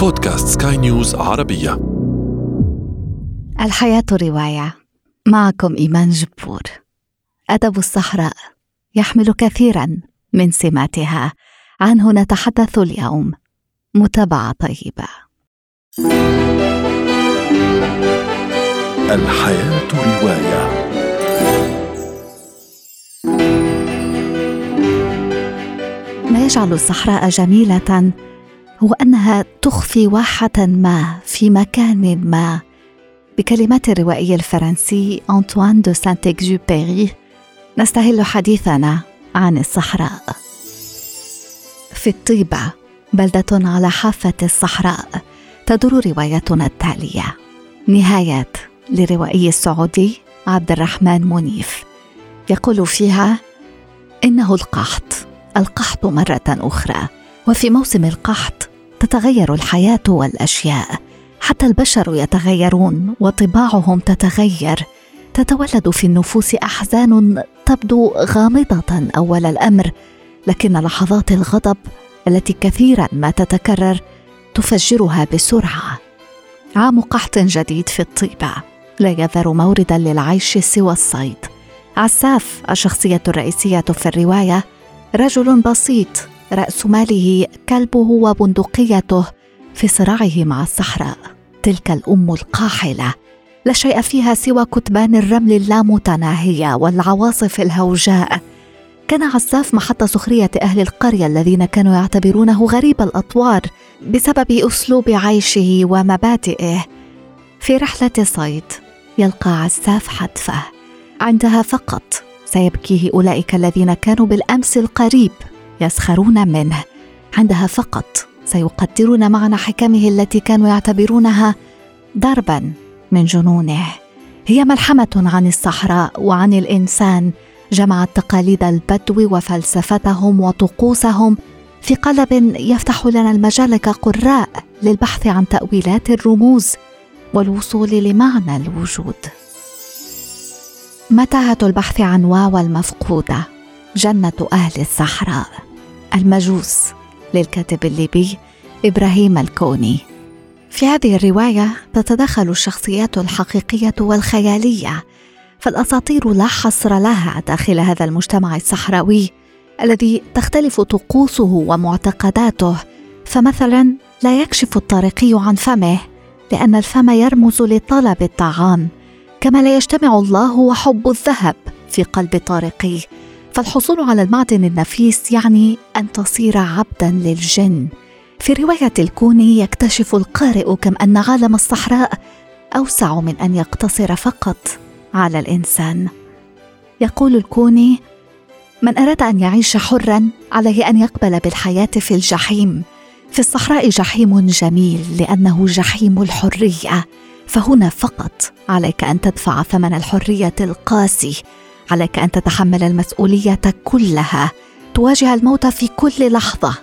بودكاست سكاي نيوز عربية. الحياة رواية. معكم إيمان جبور. أدب الصحراء يحمل كثيرا من سماتها. عنه نتحدث اليوم. متابعة طيبة. الحياة رواية. ما يجعل الصحراء جميلة؟ هو أنها تخفي واحة ما في مكان ما. بكلمات الروائي الفرنسي أنطوان دو سانت إكزوبيري نستهل حديثنا عن الصحراء. في الطيبة بلدة على حافة الصحراء تدور روايتنا التالية. نهايات لروائي السعودي عبد الرحمن منيف. يقول فيها إنه القحط القحط مرة أخرى. وفي موسم القحط تتغير الحياة والأشياء. حتى البشر يتغيرون وطباعهم تتغير. تتولد في النفوس أحزان تبدو غامضة أول الأمر لكن لحظات الغضب التي كثيرا ما تتكرر تفجرها بسرعة. عام قحط جديد في الطيبة. لا يذر موردا للعيش سوى الصيد. عساف الشخصية الرئيسية في الرواية رجل بسيط رأس ماله كلبه وبندقيته في صراعه مع الصحراء. تلك الأم القاحلة. لا شيء فيها سوى كتبان الرمل اللامتناهية والعواصف الهوجاء. كان عساف محط سخرية أهل القرية الذين كانوا يعتبرونه غريب الأطوار بسبب أسلوب عيشه ومبادئه. في رحلة صيد يلقى عساف حتفه عندها فقط. سيبكيه أولئك الذين كانوا بالأمس القريب. يسخرون منه. عندها فقط. سيقدرون معنى حكمه التي كانوا يعتبرونها ضربا من جنونه. هي ملحمة عن الصحراء وعن الإنسان. جمعت تقاليد البدو وفلسفتهم وطقوسهم في قلب يفتح لنا المجال كقراء للبحث عن تأويلات الرموز والوصول لمعنى الوجود. متاهه البحث عن واو المفقودة. جنة أهل الصحراء. المجوس للكاتب الليبي إبراهيم الكوني. في هذه الرواية تتداخل الشخصيات الحقيقية والخيالية فالأساطير لا حصر لها داخل هذا المجتمع الصحراوي الذي تختلف طقوسه ومعتقداته فمثلا لا يكشف الطارقي عن فمه لأن الفم يرمز لطلب الطعام كما لا يجتمع الله وحب الذهب في قلب طارقي. فالحصول على المعدن النفيس يعني أن تصير عبدا للجن. في رواية الكوني يكتشف القارئ كم أن عالم الصحراء أوسع من أن يقتصر فقط على الإنسان. يقول الكوني من أراد أن يعيش حرا عليه أن يقبل بالحياة في الجحيم. في الصحراء جحيم جميل لأنه جحيم الحرية. فهنا فقط عليك أن تدفع ثمن الحرية القاسي عليك أن تتحمل المسؤولية كلها. تواجه الموت في كل لحظة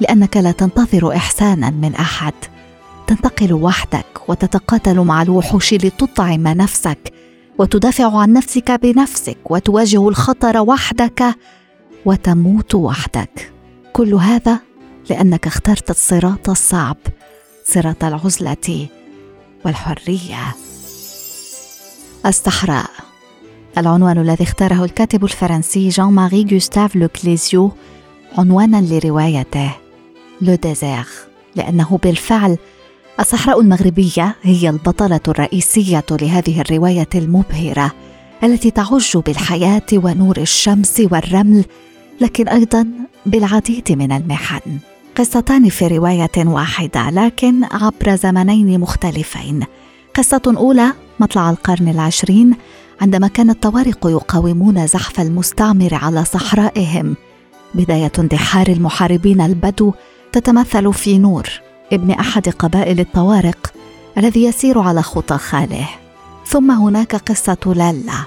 لأنك لا تنتظر إحسانا من أحد. تنتقل وحدك وتتقاتل مع الوحوش لتطعم نفسك وتدافع عن نفسك بنفسك وتواجه الخطر وحدك وتموت وحدك. كل هذا لأنك اخترت الصراط الصعب صراط العزلة والحرية. الصحراء. العنوان الذي اختاره الكاتب الفرنسي جان ماري جوستاف لوكليزيو عنوانا لروايته لو ديزير لأنه بالفعل الصحراء المغربية هي البطلة الرئيسية لهذه الرواية المبهرة التي تعج بالحياة ونور الشمس والرمل لكن أيضا بالعديد من المحن. قصتان في رواية واحدة لكن عبر زمنين مختلفين. قصة أولى مطلع القرن العشرين عندما كان الطوارق يقاومون زحف المستعمر على صحرائهم. بداية اندحار المحاربين البدو تتمثل في نور ابن أحد قبائل الطوارق الذي يسير على خطى خاله. ثم هناك قصة لالا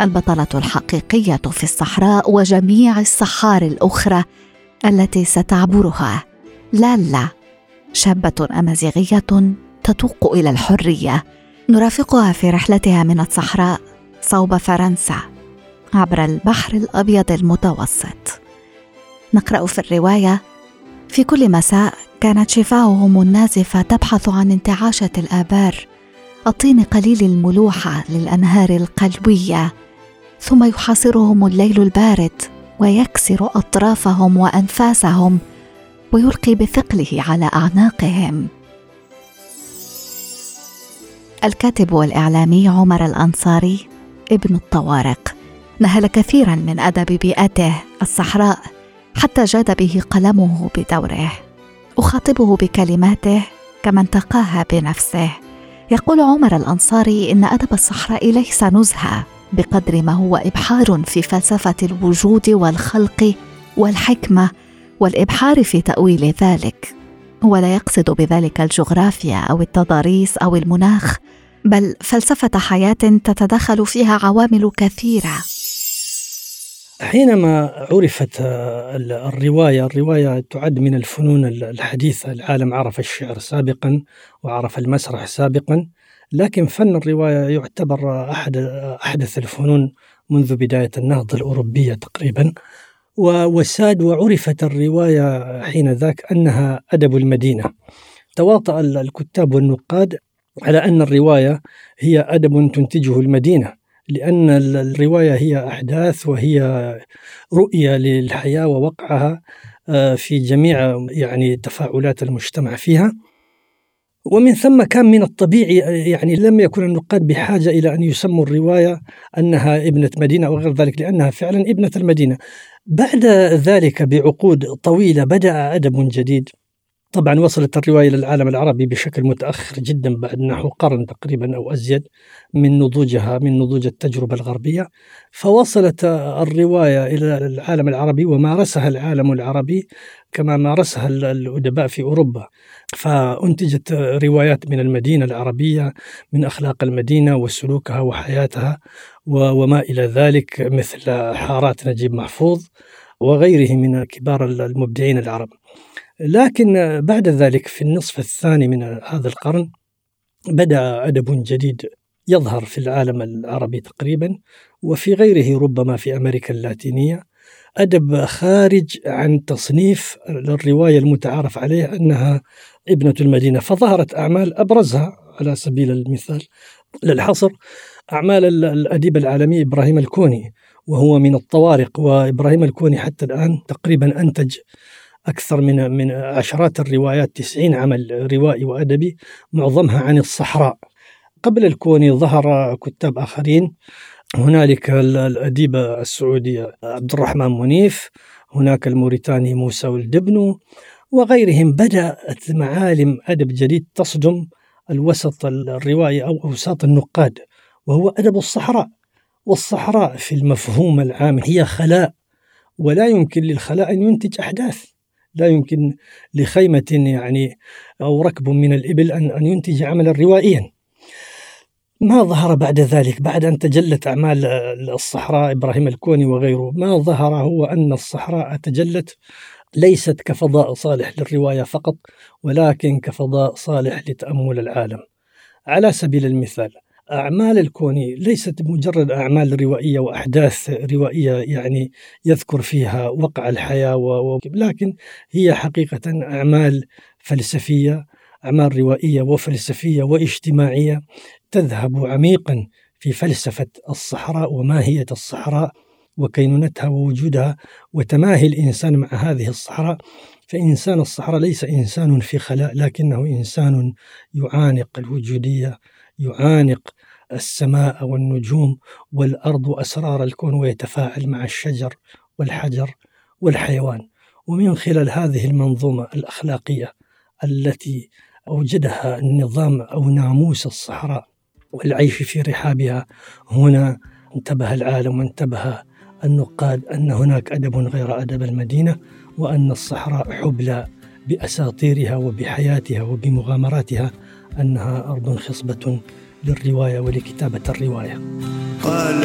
البطلة الحقيقية في الصحراء وجميع الصحاري الأخرى التي ستعبرها. لالا شابة أمازيغية تتوق إلى الحرية. نرافقها في رحلتها من الصحراء. صوب فرنسا عبر البحر الأبيض المتوسط. نقرأ في الرواية في كل مساء كانت شفاههم النازفه تبحث عن انتعاشة الآبار الطين قليل الملوحه للأنهار القلويه ثم يحاصرهم الليل البارد ويكسر أطرافهم وأنفاسهم ويلقي بثقله على أعناقهم. الكاتب والإعلامي عمر الأنصاري. ابن الطوارق. نهل كثيرا من أدب بيئته الصحراء حتى جاد به قلمه بدوره. أخاطبه بكلماته كما انتقاها بنفسه. يقول عمر الأنصاري إن أدب الصحراء ليس نزهة بقدر ما هو إبحار في فلسفة الوجود والخلق والحكمة والإبحار في تأويل ذلك. هو لا يقصد بذلك الجغرافيا أو التضاريس أو المناخ بل فلسفة حياة تتدخل فيها عوامل كثيرة. حينما عرفت الرواية الرواية تعد من الفنون الحديثة. العالم عرف الشعر سابقا وعرف المسرح سابقا لكن فن الرواية يعتبر احد أحدث الفنون منذ بداية النهضة الأوروبية تقريبا. وساد وعرفت الرواية حين ذاك أنها أدب المدينة. تواطأ الكتاب والنقاد على أن الرواية هي أدب تنتجه المدينة لأن الرواية هي أحداث وهي رؤية للحياة ووقعها آه، في جميع يعني تفاعلات المجتمع فيها. ومن ثم كان من الطبيعي يعني لم يكن النقاد بحاجة إلى أن يسموا الرواية أنها ابنة مدينة أو غير ذلك لأنها فعلا ابنة المدينة. بعد ذلك بعقود طويلة بدأ أدب جديد. طبعا وصلت الرواية للعالم العربي بشكل متأخر جدا بعد نحو قرن تقريبا أو أزيد من نضوجها من نضوج التجربة الغربية. فوصلت الرواية إلى العالم العربي ومارسها العالم العربي كما مارسها الأدباء في أوروبا. فأنتجت روايات من المدينة العربية من أخلاق المدينة وسلوكها وحياتها وما إلى ذلك مثل حارات نجيب محفوظ وغيره من كبار المبدعين العرب. لكن بعد ذلك في النصف الثاني من هذا القرن بدأ أدب جديد يظهر في العالم العربي تقريبا وفي غيره ربما في أمريكا اللاتينية. أدب خارج عن تصنيف الرواية المتعارف عليه أنها ابنة المدينة فظهرت أعمال أبرزها على سبيل المثال للحصر أعمال الأديب العالمي إبراهيم الكوني وهو من الطوارق. وإبراهيم الكوني حتى الآن تقريبا أنتج أكثر من من عشرات الروايات 90 عمل روائي وأدبي معظمها عن الصحراء. قبل الكوني ظهر كتاب آخرين هنالك الأديب السعودي عبد الرحمن منيف هناك الموريتاني موسى والدبنو وغيرهم. بدأت معالم أدب جديد تصدم الوسط الروائي أو أوساط النقاد وهو أدب الصحراء. والصحراء في المفهوم العام هي خلاء ولا يمكن للخلاء أن ينتج أحداث. لا يمكن لخيمة يعني أو ركب من الإبل أن أن ينتج عملا روائيا. ما ظهر بعد ذلك؟ بعد أن تجلت أعمال الصحراء إبراهيم الكوني وغيره ما ظهر هو أن الصحراء تجلت؟ ليست كفضاء صالح للرواية فقط ولكن كفضاء صالح لتأمل العالم. على سبيل المثال أعمال الكوني ليست مجرد أعمال روائية وأحداث روائية يعني يذكر فيها وقع الحياة و... لكن هي حقيقة أعمال فلسفية أعمال روائية وفلسفية واجتماعية تذهب عميقا في فلسفة الصحراء وماهية الصحراء وكينونتها ووجودها وتماهي الإنسان مع هذه الصحراء. فإنسان الصحراء ليس إنسان في خلاء لكنه إنسان يعانق الوجودية يعانق السماء والنجوم والأرض وأسرار الكون ويتفاعل مع الشجر والحجر والحيوان. ومن خلال هذه المنظومة الأخلاقية التي أوجدها النظام أو ناموس الصحراء والعيش في رحابها هنا انتبه العالم وانتبه النقاد أن هناك أدب غير أدب المدينة وأن الصحراء حبلى بأساطيرها وبحياتها وبمغامراتها أنها أرض خصبة للرواية ولكتابة الرواية. قال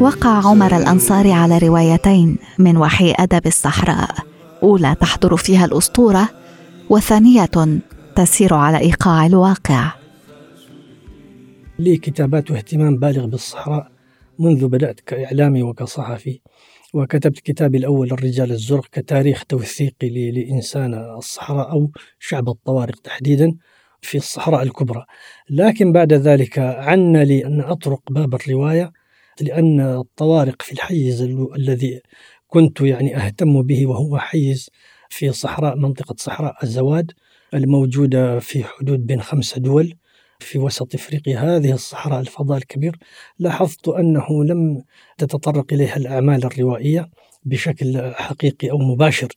وقع عمر الأنصاري على روايتين من وحي أدب الصحراء. أولى تحضر فيها الأسطورة وثانية تسير على إيقاع الواقع. لي كتابات واهتمام بالغ بالصحراء منذ بدأت كإعلامي وكصحفي. وكتبت كتابي الأول الرجال الزرق كتاريخ توثيقي لإنسان الصحراء أو شعب الطوارق تحديدا في الصحراء الكبرى. لكن بعد ذلك عن لي أن أطرق باب الرواية لأن الطوارق في الحيز الذي كنت يعني أهتم به وهو حيز في صحراء منطقة صحراء الزواد الموجودة في حدود بين خمسة دول. في وسط إفريقيا. هذه الصحراء الفضاء الكبير لاحظت أنه لم تتطرق إليها الأعمال الروائية بشكل حقيقي أو مباشر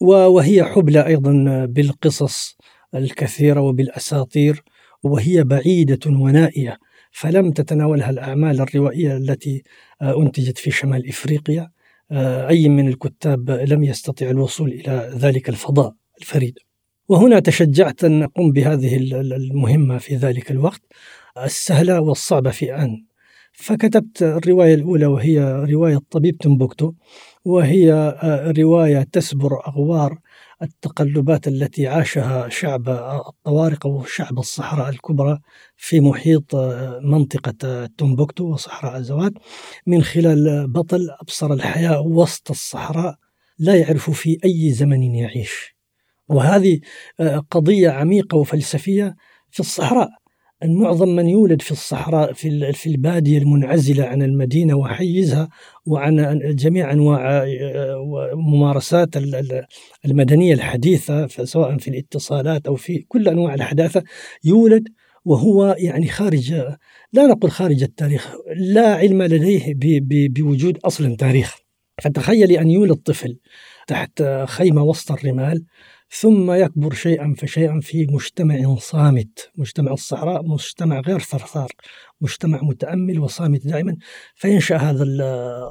وهي حبلى أيضا بالقصص الكثيرة وبالأساطير وهي بعيدة ونائية فلم تتناولها الأعمال الروائية التي أنتجت في شمال إفريقيا أي من الكتاب لم يستطع الوصول إلى ذلك الفضاء الفريد. وهنا تشجعت أن أقوم بهذه المهمة في ذلك الوقت السهلة والصعبة في آن. فكتبت الرواية الأولى وهي رواية طبيب تمبكتو وهي آه، رواية تسبر أغوار التقلبات التي عاشها شعب الطوارق أو شعب الصحراء الكبرى في محيط آه، منطقة تمبكتو وصحراء الزواد من خلال بطل أبصر الحياة وسط الصحراء لا يعرف في أي زمن يعيش. وهذه آه، قضية عميقة وفلسفية في الصحراء. أن معظم من يولد في الصحراء في البادية المنعزلة عن المدينة وحيزها وعن جميع أنواع آه، ممارسات المدنية الحديثة سواء في الاتصالات أو في كل أنواع الحداثة يولد وهو يعني خارج لا نقول خارج التاريخ لا علم لديه بوجود أصلا تاريخ. فتخيلي أن يولد طفل تحت خيمة وسط الرمال ثم يكبر شيئا فشيئا في مجتمع صامت. مجتمع الصحراء مجتمع غير ثرثار مجتمع متأمل وصامت دائما. فينشأ هذا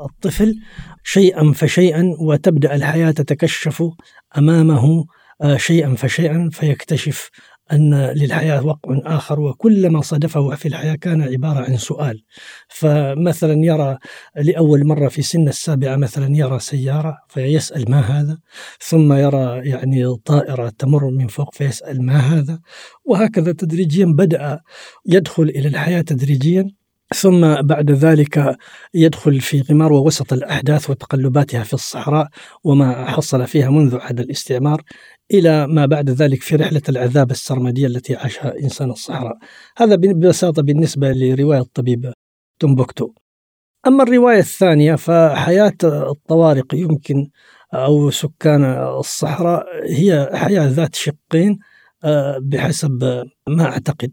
الطفل شيئا فشيئا وتبدأ الحياة تتكشف أمامه آه، شيئا فشيئا فيكتشف أن للحياة وقع آخر وكل ما صادفه في الحياة كان عبارة عن سؤال. فمثلا يرى لأول مرة في سن السابعة مثلا يرى سيارة فيسأل ما هذا؟ ثم يرى يعني طائرة تمر من فوق فيسأل ما هذا؟ وهكذا تدريجيا بدأ يدخل إلى الحياة تدريجيا. ثم بعد ذلك يدخل في غمار ووسط الأحداث وتقلباتها في الصحراء وما حصل فيها منذ عهد الاستعمار. إلى ما بعد ذلك في رحلة العذاب السرمدية التي عاشها إنسان الصحراء. هذا ببساطة بالنسبة لرواية الطبيب تومبوكتو. أما الرواية الثانية فحياة الطوارق يمكن أو سكان الصحراء هي حياة ذات شقين آه، بحسب ما أعتقد.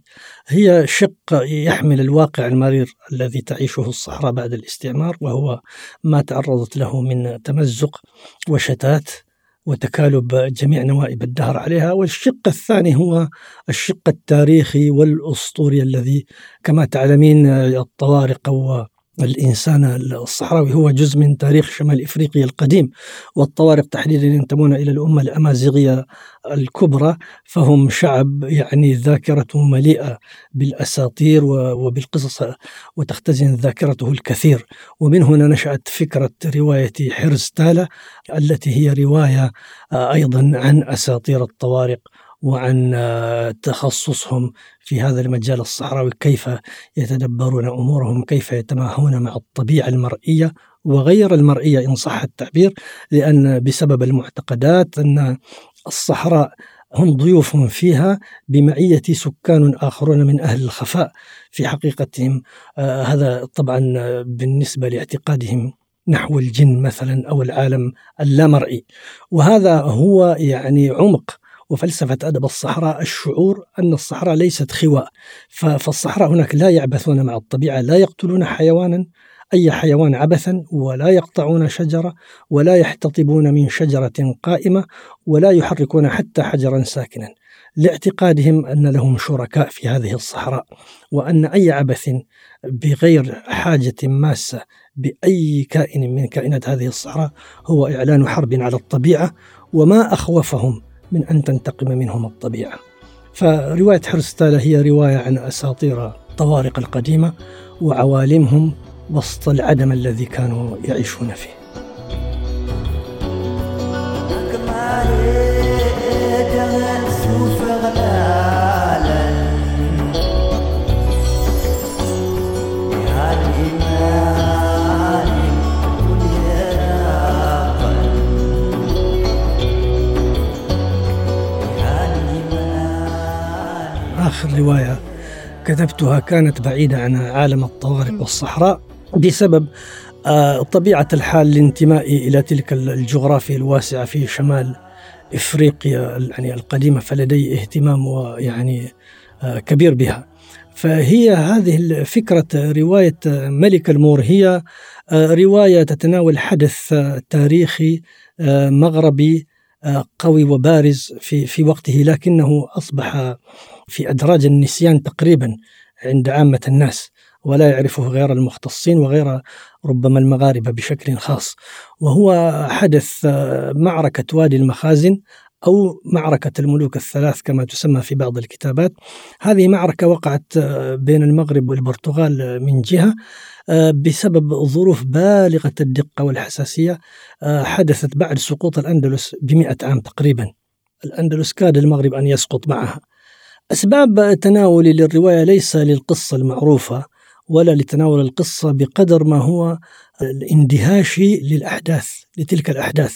هي شق يحمل الواقع المرير الذي تعيشه الصحراء بعد الاستعمار وهو ما تعرضت له من تمزق وشتات. وتكالب جميع نوائب الدهر عليها. والشق الثاني هو الشق التاريخي والأسطوري الذي كما تعلمين الطوارق الإنسان الصحراوي هو جزء من تاريخ شمال إفريقيا القديم والطوارق تحديدا ينتمون إلى الأمة الأمازيغية الكبرى فهم شعب يعني ذاكرته مليئة بالأساطير وبالقصص وتختزن ذاكرته الكثير. ومن هنا نشأت فكرة رواية حرز تالا التي هي رواية أيضا عن أساطير الطوارق وعن تخصصهم في هذا المجال الصحراوي كيف يتدبرون أمورهم كيف يتماهون مع الطبيعة المرئية وغير المرئية إن صح التعبير لأن بسبب المعتقدات أن الصحراء هم ضيوف فيها بمعية سكان آخرون من أهل الخفاء. في حقيقتهم آه هذا طبعا بالنسبة لاعتقادهم نحو الجن مثلا أو العالم اللامرئي. وهذا هو يعني عمق وفلسفة أدب الصحراء الشعور أن الصحراء ليست خواء. فالصحراء هناك لا يعبثون مع الطبيعة لا يقتلون حيوانا أي حيوان عبثا ولا يقطعون شجرة ولا يحتطبون من شجرة قائمة ولا يحركون حتى حجرا ساكنا. لاعتقادهم أن لهم شركاء في هذه الصحراء وأن أي عبث بغير حاجة ماسة بأي كائن من كائنات هذه الصحراء هو إعلان حرب على الطبيعة وما أخوفهم من أن تنتقم منهم الطبيعة. فرواية حرستالة هي رواية عن أساطير الطوارق القديمة وعوالمهم وسط العدم الذي كانوا يعيشون فيه. كتبتها كانت بعيدة عن عالم الطوارئ والصحراء بسبب آه، طبيعة الحال لانتمائي إلى تلك الجغرافيا الواسعة في شمال إفريقيا يعني القديمة فلدي اهتمام ويعني آه، كبير بها. فهي هذه فكرة رواية ملك المور. هي آه، رواية تتناول حدث تاريخي مغربي قوي وبارز في في وقته لكنه أصبح في أدراج النسيان تقريبا عند عامة الناس ولا يعرفه غير المختصين وغير ربما المغاربة بشكل خاص. وهو حدث معركة وادي المخازن أو معركة الملوك الثلاث كما تسمى في بعض الكتابات. هذه معركة وقعت بين المغرب والبرتغال من جهة بسبب ظروف بالغة الدقة والحساسية حدثت بعد سقوط الأندلس بمئة عام تقريبا. الأندلس كاد المغرب أن يسقط معها. أسباب تناولي للرواية ليس للقصة المعروفة ولا لتناول القصة بقدر ما هو الاندهاشي للأحداث لتلك الأحداث.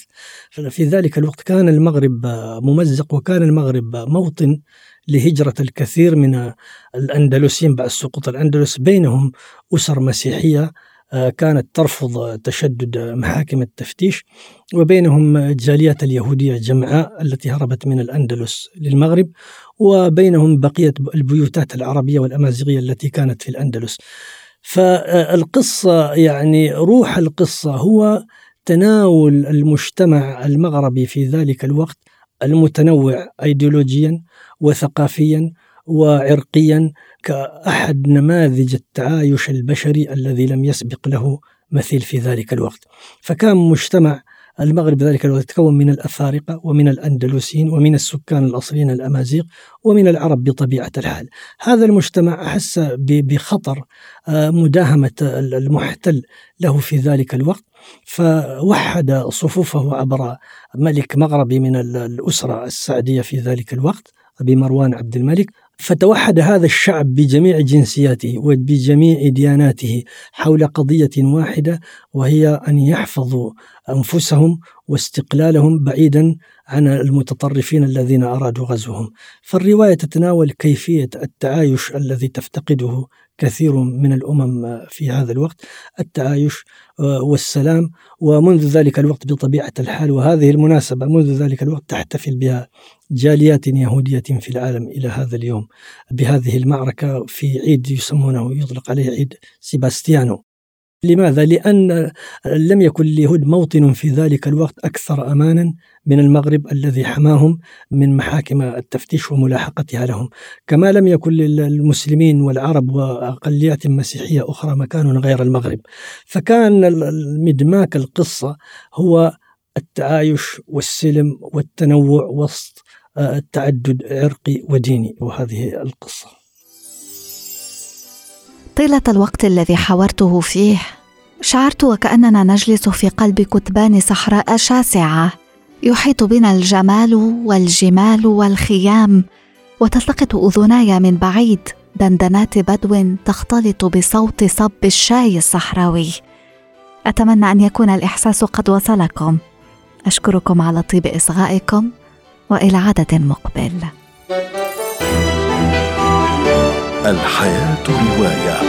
في ذلك الوقت كان المغرب ممزق وكان المغرب موطن لهجرة الكثير من الأندلسيين بعد سقوط الأندلس بينهم أسر مسيحية كانت ترفض تشدد محاكم التفتيش وبينهم الجاليات اليهودية الجمعاء التي هربت من الأندلس للمغرب وبينهم بقية البيوتات العربية والأمازيغية التي كانت في الأندلس. فالقصة يعني روح القصة هو تناول المجتمع المغربي في ذلك الوقت المتنوع ايديولوجيا وثقافيا وعرقيا كأحد نماذج التعايش البشري الذي لم يسبق له مثيل في ذلك الوقت. فكان مجتمع المغرب ذلك الوقت يتكون من الأفارقة ومن الأندلسيين ومن السكان الأصليين الأمازيغ ومن العرب بطبيعة الحال. هذا المجتمع أحس بخطر آه، مداهمة المحتل له في ذلك الوقت. فوحد صفوفه عبر ملك مغربي من الأسرة السعدية في ذلك الوقت أبي مروان عبد الملك فتوحد هذا الشعب بجميع جنسياته وبجميع دياناته حول قضية واحدة وهي أن يحفظوا أنفسهم واستقلالهم بعيدا عن المتطرفين الذين أرادوا غزوهم. فالرواية تتناول كيفية التعايش الذي تفتقده كثير من الأمم في هذا الوقت التعايش آه، والسلام. ومنذ ذلك الوقت بطبيعة الحال وهذه المناسبة منذ ذلك الوقت تحتفل بها جاليات يهودية في العالم إلى هذا اليوم. بهذه المعركة في عيد يسمونه يطلق عليه عيد سيباستيانو. لماذا؟ لأن لم يكن اليهود موطن في ذلك الوقت أكثر أمانا من المغرب الذي حماهم من محاكم التفتيش وملاحقتها لهم. كما لم يكن للمسلمين والعرب وأقليات مسيحية أخرى مكان غير المغرب. فكان مدماك القصة هو التعايش والسلم والتنوع وسط التعدد عرقي وديني وهذه القصة. طيلة الوقت الذي حاورته فيه شعرت وكأننا نجلس في قلب كتبان صحراء شاسعة يحيط بنا الجمال والجمال والخيام وتلتقط أذناي من بعيد دندنات بدو تختلط بصوت صب الشاي الصحراوي. أتمنى أن يكون الإحساس قد وصلكم. أشكركم على طيب إصغائكم وإلى عدد مقبل. الحياة رواية.